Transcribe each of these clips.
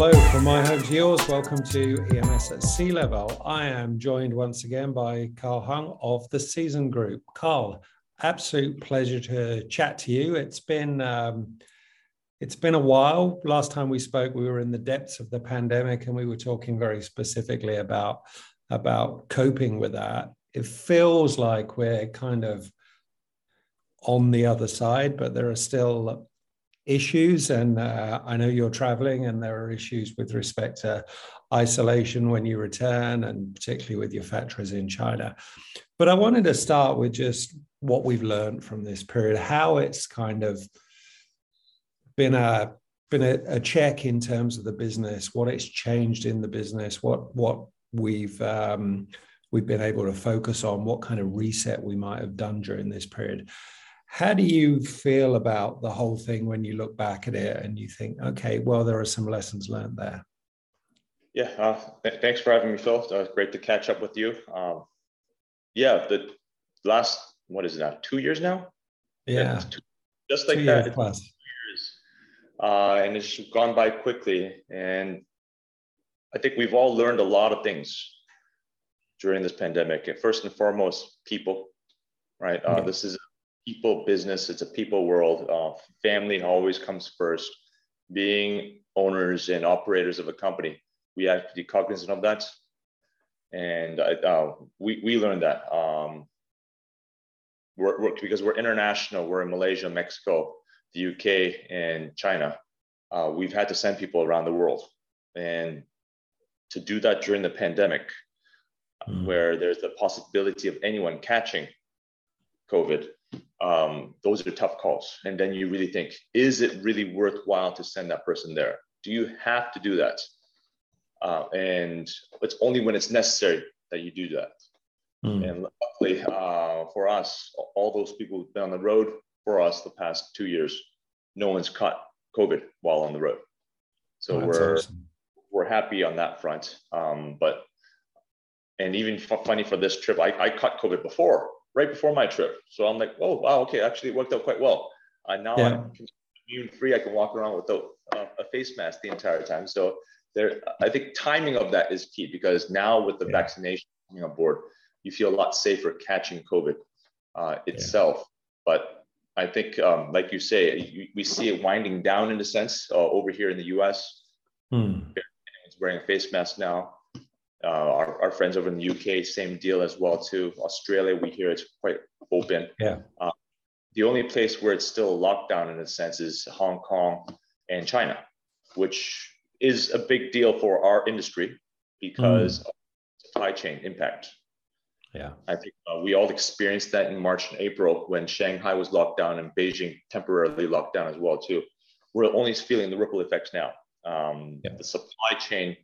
Hello, from my home to yours. Welcome to EMS at Sea Level. I am joined once again by Carl Hung of the Season Group. Carl, absolute pleasure to chat to you. It's been um, it's been a while. Last time we spoke, we were in the depths of the pandemic, and we were talking very specifically about about coping with that. It feels like we're kind of on the other side, but there are still issues. And uh, I know you're traveling, and there are issues with respect to isolation when you return, and particularly with your factories in China. But I wanted to start with just what we've learned from this period, how it's kind of been a been a, a check in terms of the business, what it's changed in the business, what what we've um, we've been able to focus on, what kind of reset we might have done during this period. How do you feel about the whole thing when you look back at it and you think, okay, well, there are some lessons learned there? Yeah, uh, th- thanks for having me, Phil. Uh, great to catch up with you. Um, yeah, the last what is it now? Two years now. Yeah, two, just like two that. Plus. Years, uh, and it's gone by quickly. And I think we've all learned a lot of things during this pandemic. First and foremost, people. Right. Uh, yeah. This is people business. It's a people world. Uh, family always comes first. Being owners and operators of a company, we have to be cognizant of that. And uh, we, we learned that. Um, we're, we're, because we're international, we're in Malaysia, Mexico, the UK, and China. Uh, we've had to send people around the world. And to do that during the pandemic, mm. where there's the possibility of anyone catching COVID, um, those are tough calls. And then you really think, is it really worthwhile to send that person there? Do you have to do that? Uh, and it's only when it's necessary that you do that. Mm. And luckily uh, for us, all those people who've been on the road for us the past two years, no one's caught COVID while on the road. So oh, we're awesome. we're happy on that front. Um, but and even funny for this trip, I, I caught COVID before right before my trip. So I'm like, oh wow, okay, actually it worked out quite well. Uh, now yeah. I'm immune free. I can walk around without uh, a face mask the entire time. So there, I think timing of that is key because now with the yeah. vaccination coming on board, you feel a lot safer catching COVID uh, itself. Yeah. But I think, um, like you say, you, we see it winding down in a sense uh, over here in the U.S. Hmm. wearing a face mask now. Uh, our, our friends over in the UK, same deal as well too. Australia, we hear it's quite open. Yeah. Uh, the only place where it's still a lockdown in a sense is Hong Kong and China, which is a big deal for our industry because mm. of supply chain impact. Yeah. I think uh, we all experienced that in March and April when Shanghai was locked down and Beijing temporarily locked down as well too. We're only feeling the ripple effects now. Um, yeah. The supply chain,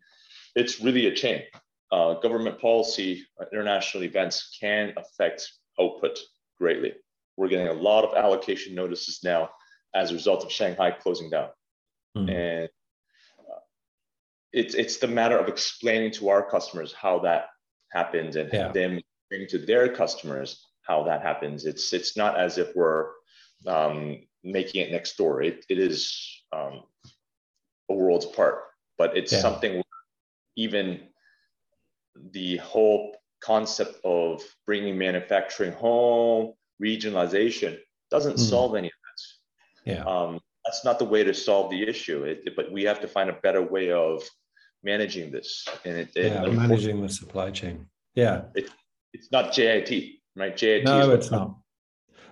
it's really a chain uh, government policy, uh, international events can affect output greatly. We're getting a lot of allocation notices now as a result of Shanghai closing down. Mm. And uh, it's, it's the matter of explaining to our customers how that happens and yeah. them explaining to their customers how that happens. It's, it's not as if we're um, making it next door. It, it is um, a worlds apart, but it's yeah. something even the whole concept of bringing manufacturing home, regionalization doesn't mm. solve any of this. Yeah. Um, that's not the way to solve the issue. It, but we have to find a better way of managing this. And it, yeah, managing the supply chain. Yeah. It, it's not JIT, right? JIT. No, it's not.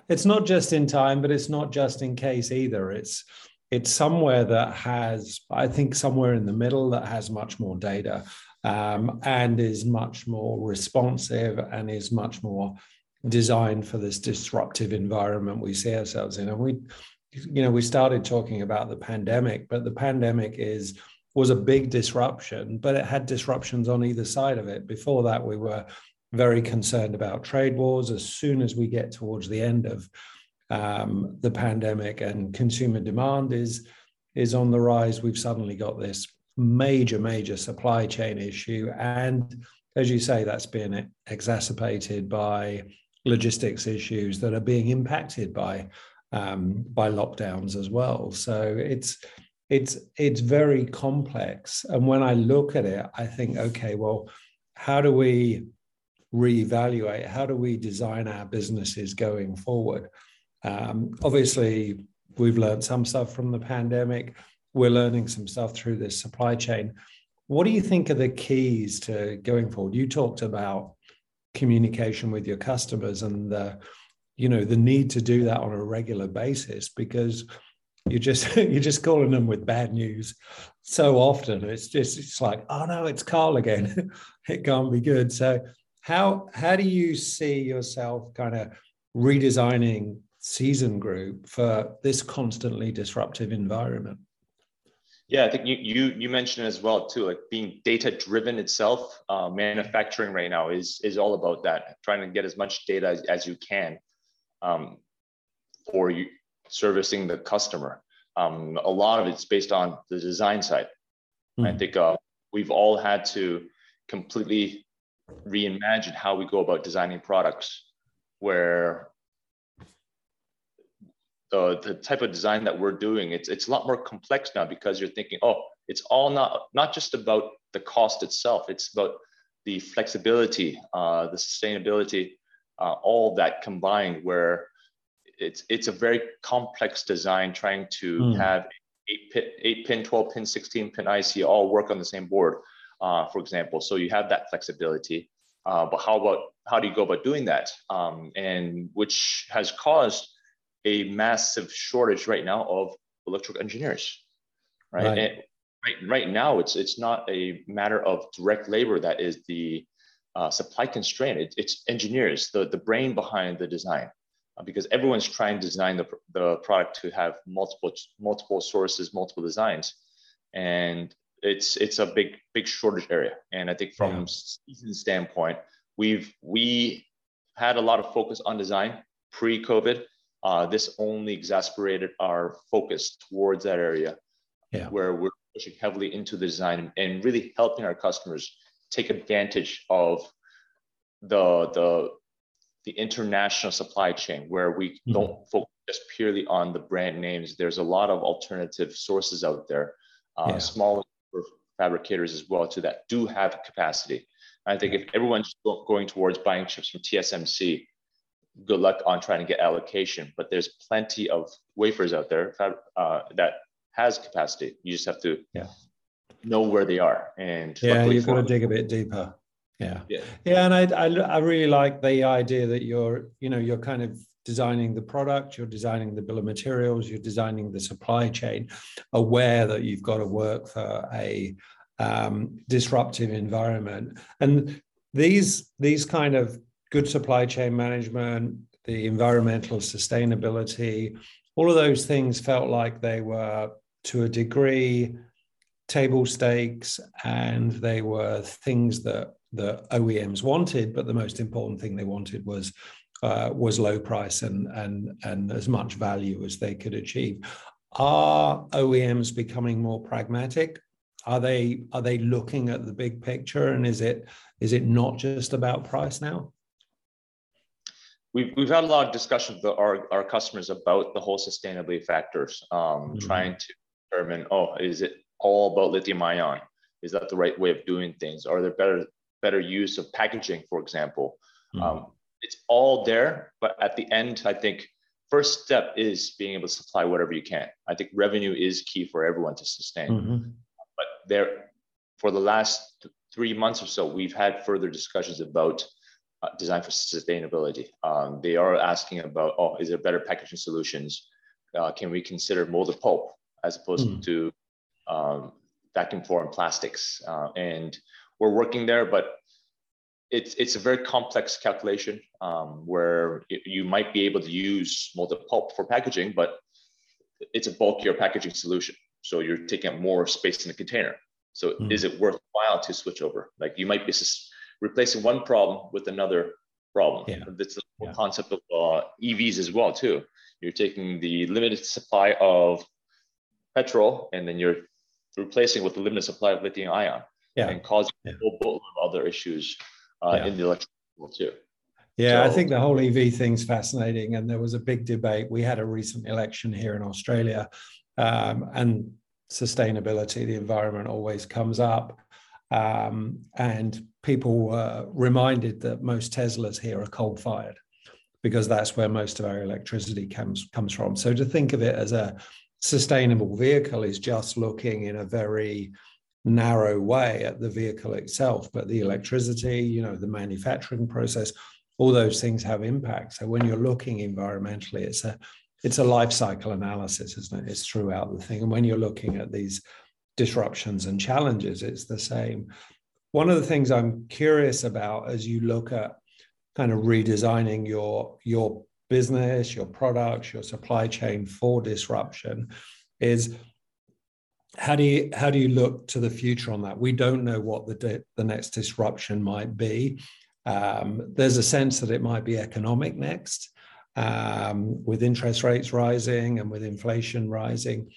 It's not just in time, but it's not just in case either. It's it's somewhere that has, I think, somewhere in the middle that has much more data um, and is much more responsive and is much more designed for this disruptive environment we see ourselves in. And we, you know, we started talking about the pandemic, but the pandemic is was a big disruption, but it had disruptions on either side of it. Before that, we were very concerned about trade wars. As soon as we get towards the end of um, the pandemic and consumer demand is is on the rise, we've suddenly got this major, major supply chain issue. And as you say, that's been exacerbated by logistics issues that are being impacted by um, by lockdowns as well. So it's it's it's very complex. And when I look at it, I think, okay, well, how do we reevaluate? How do we design our businesses going forward? Um, obviously, we've learned some stuff from the pandemic. We're learning some stuff through this supply chain. What do you think are the keys to going forward? You talked about communication with your customers and the, you know the need to do that on a regular basis because you just you're just calling them with bad news so often it's just it's like oh no it's carl again it can't be good so how how do you see yourself kind of redesigning season group for this constantly disruptive environment yeah, I think you you you mentioned as well too, like being data driven itself. Uh, manufacturing right now is is all about that, trying to get as much data as, as you can um, for you servicing the customer. Um, a lot of it's based on the design side. Mm. I think uh, we've all had to completely reimagine how we go about designing products, where the, the type of design that we're doing, it's, it's a lot more complex now because you're thinking, oh, it's all not, not just about the cost itself, it's about the flexibility, uh, the sustainability, uh, all that combined where it's, it's a very complex design trying to mm. have eight pin, eight pin, 12 pin, 16 pin IC all work on the same board, uh, for example. So you have that flexibility. Uh, but how about how do you go about doing that? Um, and which has caused a massive shortage right now of electrical engineers, right? Right. And right, right now, it's it's not a matter of direct labor that is the uh, supply constraint. It, it's engineers, the the brain behind the design, uh, because everyone's trying to design the the product to have multiple multiple sources, multiple designs, and it's it's a big big shortage area. And I think from yeah. season standpoint, we've we had a lot of focus on design pre-COVID uh, this only exacerbated our focus towards that area yeah. where we're pushing heavily into the design and really helping our customers take advantage of the the the international supply chain where we mm-hmm. don't focus just purely on the brand names there's a lot of alternative sources out there uh, yeah. small fabricators as well too that do have capacity i think if everyone's going towards buying chips from tsmc good luck on trying to get allocation. But there's plenty of wafers out there uh, that has capacity. You just have to yeah. know where they are. And yeah, you've got to dig a bit deeper. Yeah. yeah, yeah, and I, I I really like the idea that you're you know you're kind of designing the product, you're designing the bill of materials, you're designing the supply chain, aware that you've got to work for a um, disruptive environment. And these these kind of good supply chain management, the environmental sustainability, all of those things felt like they were to a degree table stakes and they were things that the OEMs wanted, but the most important thing they wanted was uh, was low price and and and as much value as they could achieve. Are OEMs becoming more pragmatic? Are they are they looking at the big picture and is it is it not just about price now? We've, we've had a lot of discussion with our, our customers about the whole sustainability factors, um, mm-hmm. trying to determine, oh, is it all about lithium ion? Is that the right way of doing things? Are there better better use of packaging, for example? Mm-hmm. Um, it's all there, but at the end, I think first step is being able to supply whatever you can. I think revenue is key for everyone to sustain. Mm-hmm. But there, for the last three months or so, we've had further discussions about uh, designed for sustainability. Um, they are asking about, oh, is there better packaging solutions? Uh, can we consider molded pulp as opposed mm. to um, vacuum formed plastics? Uh, and we're working there, but it's it's a very complex calculation um, where it, you might be able to use molded pulp for packaging, but it's a bulkier packaging solution. So you're taking up more space in the container. So mm. is it worthwhile to switch over? Like you might be replacing one problem with another problem. Yeah. That's the yeah. concept of uh, EVs as well too. You're taking the limited supply of petrol and then you're replacing with the limited supply of lithium ion yeah. and causing yeah. a whole boatload of other issues uh, in the electric world too. Yeah, so, I think the whole EV thing's fascinating. And there was a big debate. We had a recent election here in Australia, um, and sustainability, the environment always comes up. Um, and people were reminded that most Teslas here are coal fired because that's where most of our electricity comes comes from. So to think of it as a sustainable vehicle is just looking in a very narrow way at the vehicle itself, but the electricity, you know, the manufacturing process, all those things have impact. So when you're looking environmentally, it's a it's a life cycle analysis, isn't it? It's throughout the thing. And when you're looking at these disruptions and challenges, it's the same. One of the things I'm curious about as you look at kind of redesigning your your business, your products, your supply chain for disruption is how do you how do you look to the future on that? We don't know what the the next disruption might be. Um, there's a sense that it might be economic next, um, with interest rates rising and with inflation rising.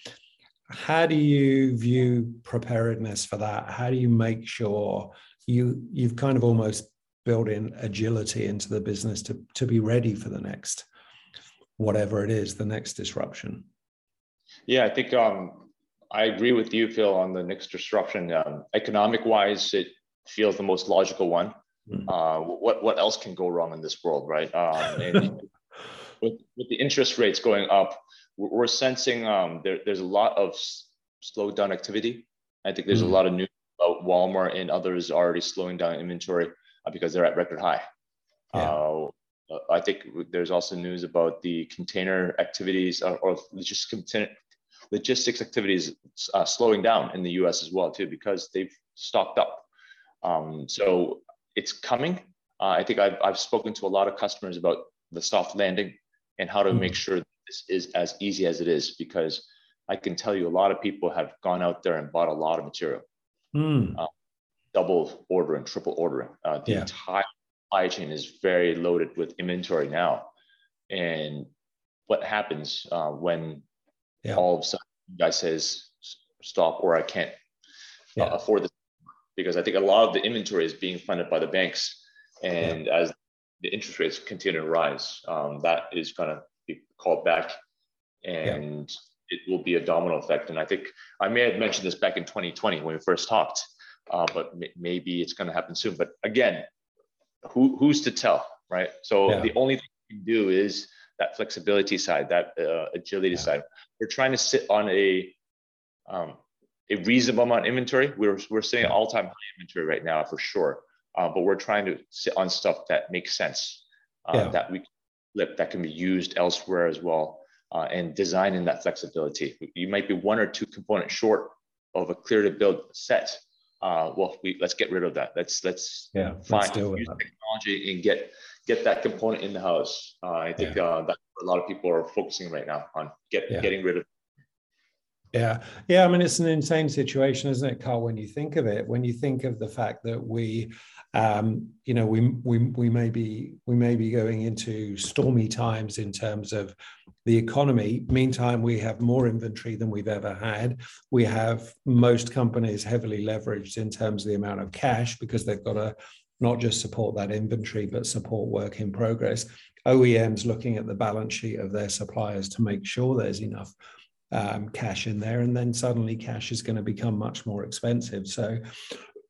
How do you view preparedness for that? How do you make sure you you've kind of almost built in agility into the business to to be ready for the next whatever it is, the next disruption? Yeah, I think um, I agree with you, Phil, on the next disruption. Um, economic wise, it feels the most logical one. Mm. Uh, what what else can go wrong in this world, right? Um, with, with the interest rates going up, we're sensing um, there, there's a lot of slowed down activity. I think there's mm. a lot of news about Walmart and others already slowing down inventory uh, because they're at record high. Yeah. Uh, I think there's also news about the container activities or, or just container, logistics activities uh, slowing down in the U.S. as well too because they've stocked up. Um, so it's coming. Uh, I think I've, I've spoken to a lot of customers about the soft landing and how to mm-hmm. make sure is as easy as it is because I can tell you a lot of people have gone out there and bought a lot of material, mm. uh, double ordering, triple ordering. Uh, the yeah. entire supply chain is very loaded with inventory now. And what happens uh, when yeah. all of a sudden guy says stop or I can't uh, yeah. afford this? Because I think a lot of the inventory is being funded by the banks, and as the interest rates continue to rise, um, that is going to called back and yeah. it will be a domino effect. And I think I may have mentioned this back in 2020 when we first talked, uh, but m- maybe it's going to happen soon. But again, who, who's to tell, right? So yeah. the only thing we can do is that flexibility side, that uh, agility yeah. side. We're trying to sit on a um, a reasonable amount of inventory. We're we're sitting at all time high inventory right now for sure uh, but we're trying to sit on stuff that makes sense, uh, that we flip, that can be used elsewhere as well, uh, and designing that flexibility. You might be one or two components short of a clear to build set. Uh, well, we let's get rid of that. Let's let's yeah, find use technology and get get that component in the house. Uh, I think yeah. Uh, that's a lot of people are focusing right now on get, yeah. getting rid of yeah, yeah. I mean, it's an insane situation, isn't it, Carl? When you think of it, when you think of the fact that we, um, you know, we we we may be we may be going into stormy times in terms of the economy. Meantime, we have more inventory than we've ever had. We have most companies heavily leveraged in terms of the amount of cash because they've got to not just support that inventory but support work in progress. OEMs looking at the balance sheet of their suppliers to make sure there's enough um, cash in there, and then suddenly cash is going to become much more expensive. So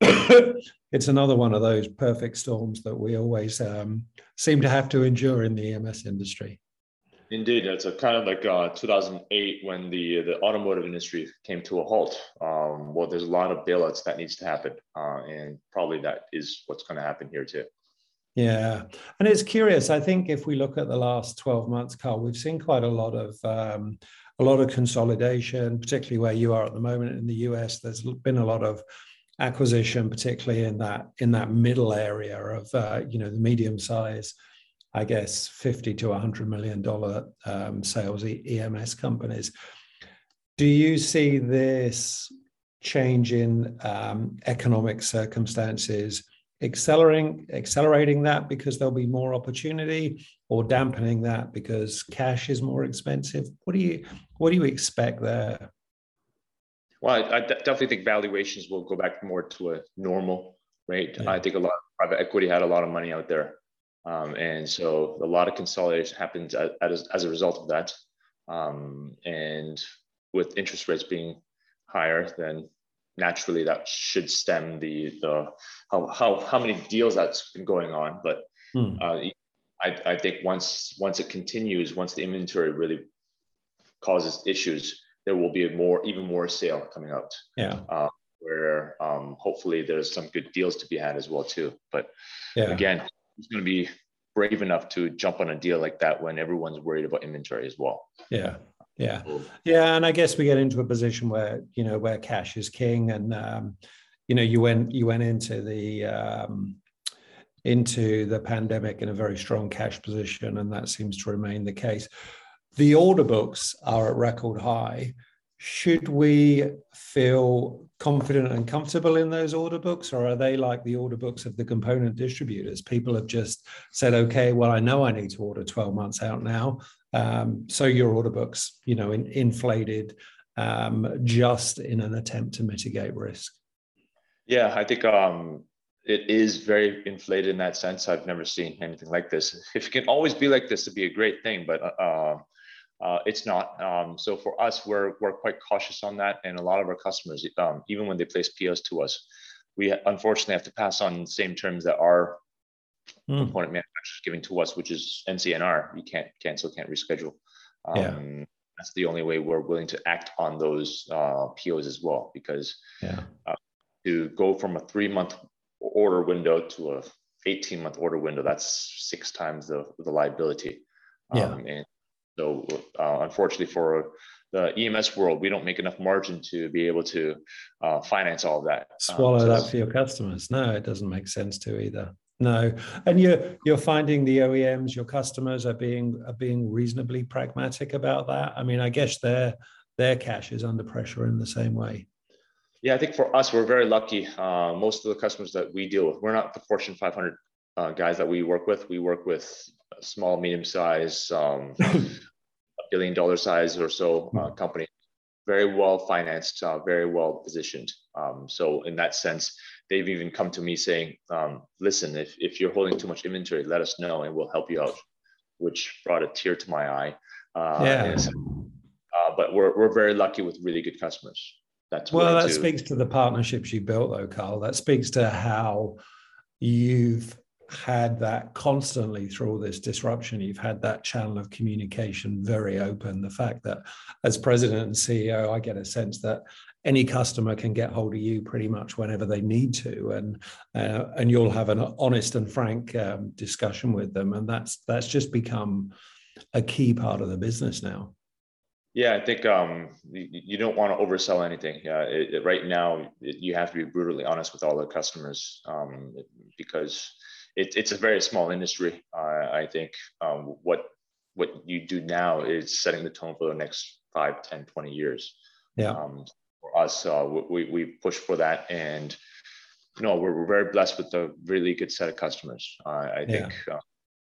it's another one of those perfect storms that we always um, seem to have to endure in the EMS industry. Indeed, it's a kind of like uh, 2008 when the the automotive industry came to a halt. Um, well, there's a lot of bailouts that needs to happen, uh, and probably that is what's going to happen here too. Yeah, and it's curious. I think if we look at the last 12 months, Carl, we've seen quite a lot of um, a lot of consolidation, particularly where you are at the moment in the US. There's been a lot of acquisition, particularly in that in that middle area of uh, you know the medium size, I guess fifty to hundred million dollar um, sales EMS companies. Do you see this change in um, economic circumstances? Accelerating accelerating that because there'll be more opportunity or dampening that because cash is more expensive? What do you what do you expect there? Well i, I definitely think valuations will go back more to a normal rate. Yeah. i think a lot of private equity had a lot of money out there. Um, and so a lot of consolidation happens as, as a result of that. Um, and with interest rates being higher, then naturally that should stem the the how how, how many deals that's been going on. But hmm. uh, I, I think once once it continues, once the inventory really causes issues, there will be a more even more sale coming out. Yeah. Uh, where um, hopefully there's some good deals to be had as well too. But yeah. again, who's going to be brave enough to jump on a deal like that when everyone's worried about inventory as well? Yeah. Yeah. Yeah. And I guess we get into a position where, you know, where cash is king and, um, you know, you went, you went into the, um, into the pandemic in a very strong cash position, and that seems to remain the case. The order books are at record high. Should we feel confident and comfortable in those order books, or are they like the order books of the component distributors? People have just said, okay, well, I know I need to order 12 months out now. Um, so your order books, you know, in, inflated um, just in an attempt to mitigate risk. Yeah, I think um, it is very inflated in that sense. I've never seen anything like this. If it can always be like this, it'd be a great thing, but uh, uh, it's not. Um, so for us, we're we're quite cautious on that, and a lot of our customers, um, even when they place POs to us, we unfortunately have to pass on the same terms that our mm. component manufacturers giving to us, which is NCNR. You can't cancel, can't reschedule. Um, yeah. That's the only way we're willing to act on those uh, POs as well, because yeah. Uh, to go from a three month order window to a 18 month order window, that's six times the, the liability. Yeah. Um, and so uh, unfortunately for the EMS world, we don't make enough margin to be able to uh, finance all of that. Swallow um, so that for your customers. No, it doesn't make sense to either. No, and you're you're finding the OEMs, your customers are being are being reasonably pragmatic about that. I mean, I guess their their cash is under pressure in the same way. Yeah, I think for us, we're very lucky. Uh, most of the customers that we deal with, we're not the Fortune 500 uh, guys that we work with. We work with small, medium size, um, billion dollar size or so uh, hmm. company, very well financed, uh, very well positioned. Um, so in that sense, they've even come to me saying, um, listen, if, if you're holding too much inventory, let us know and we'll help you out, which brought a tear to my eye. Uh, yeah. Uh, but we're, we're very lucky with really good customers that's well that to... speaks to the partnerships you built though carl that speaks to how you've had that constantly through all this disruption you've had that channel of communication very open the fact that as president and ceo i get a sense that any customer can get hold of you pretty much whenever they need to and uh, and you'll have an honest and frank um, discussion with them and that's that's just become a key part of the business now yeah, I think um, you, don't want to oversell anything. Yeah, it, it, right now it, you have to be brutally honest with all the customers um, because it's a very small industry. Uh, I think um, what what you do now is setting the tone for the next 5, 10, 20 years. Yeah. For us, uh, we, we push for that. And, you know, we're, we're very blessed with a really good set of customers. Uh, I think, yeah, uh,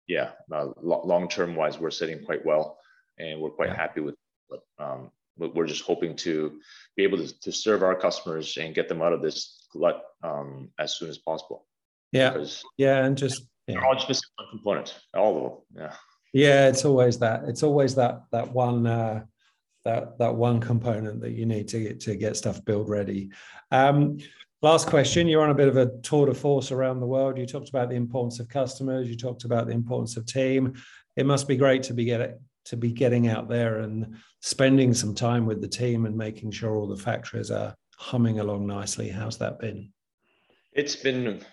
yeah uh, long term wise, we're sitting quite well and we're quite yeah. happy with but um, we're just hoping to be able to, to serve our customers and get them out of this glut um, as soon as possible. Yeah. Because yeah, and just yeah. they're all just one component, all of them. Yeah. Yeah, it's always that. It's always that that one uh, that that one component that you need to get to get stuff build ready. Um, last question: You're on a bit of a tour de force around the world. You talked about the importance of customers. You talked about the importance of team. It must be great to be get to be getting out there and spending some time with the team and making sure all the factories are humming along nicely. How's that been? It's been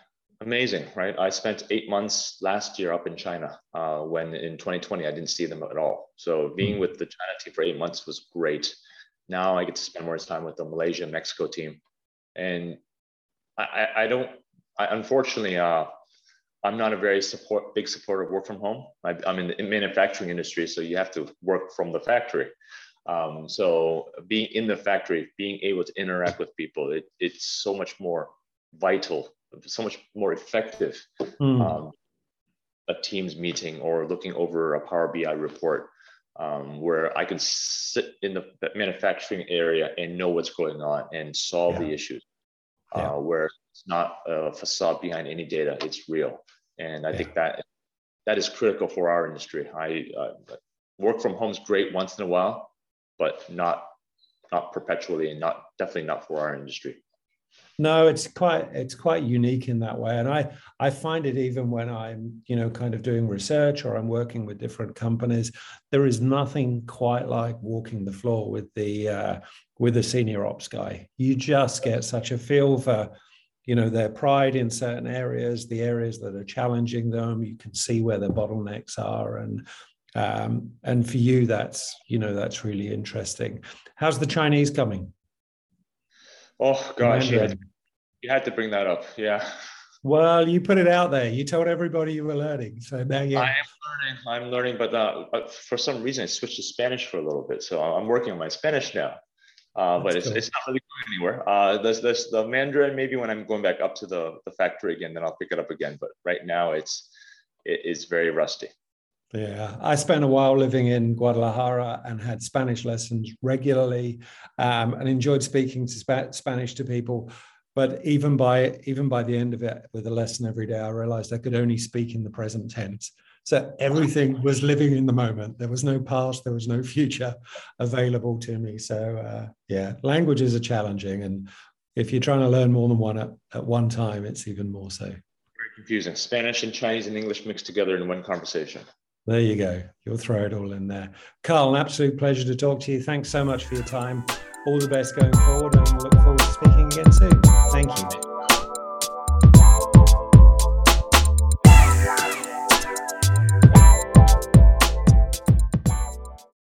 amazing, right? I spent eight months last year up in China uh, when in 2020 I didn't see them at all. So being mm with the China team for eight months was great. Now I get to spend more time with the Malaysia Mexico team, and I, I don't. I unfortunately uh, I'm not a very support big supporter of work from home. I, am in the manufacturing industry, so you have to work from the factory. Um, so being in the factory, being able to interact with people, it, it's so much more vital, so much more effective. Mm. Um, a Teams meeting or looking over a Power BI report, um, where I can sit in the manufacturing area and know what's going on and solve yeah. the issues. Yeah. Uh, where it's not a facade behind any data; it's real and I yeah. think that that is critical for our industry. I uh, work from home is great once in a while, but not not perpetually and not definitely not for our industry. No, it's quite it's quite unique in that way, and I I find it even when I'm you know kind of doing research or I'm working with different companies, there is nothing quite like walking the floor with the uh, with a senior ops guy. You just get such a feel for you know their pride in certain areas, the areas that are challenging them. You can see where the bottlenecks are, and um, and for you, that's you know that's really interesting. How's the Chinese coming? Oh gosh, yeah. you had to bring that up. Yeah. Well, you put it out there. You told everybody you were learning. So now you. I am learning. I'm learning, but, uh, but for some reason I switched to Spanish for a little bit. So I'm working on my Spanish now. Uh, but it's, cool. it's not really going anywhere. Uh, there's, there's the Mandarin. Maybe when I'm going back up to the, the factory again, then I'll pick it up again. But right now, it's it is very rusty. Yeah, I spent a while living in Guadalajara and had Spanish lessons regularly, um, and enjoyed speaking to Sp- Spanish to people. But even by even by the end of it, with a lesson every day, I realized I could only speak in the present tense. So everything was living in the moment. There was no past, there was no future available to me. So uh, yeah, languages are challenging, and if you're trying to learn more than one at, at one time, it's even more so. Very confusing. Spanish and Chinese and English mixed together in one conversation. There you go. You'll throw it all in there. Carl, an absolute pleasure to talk to you. Thanks so much for your time. All the best going forward, and we'll look forward to speaking again soon. Thank you.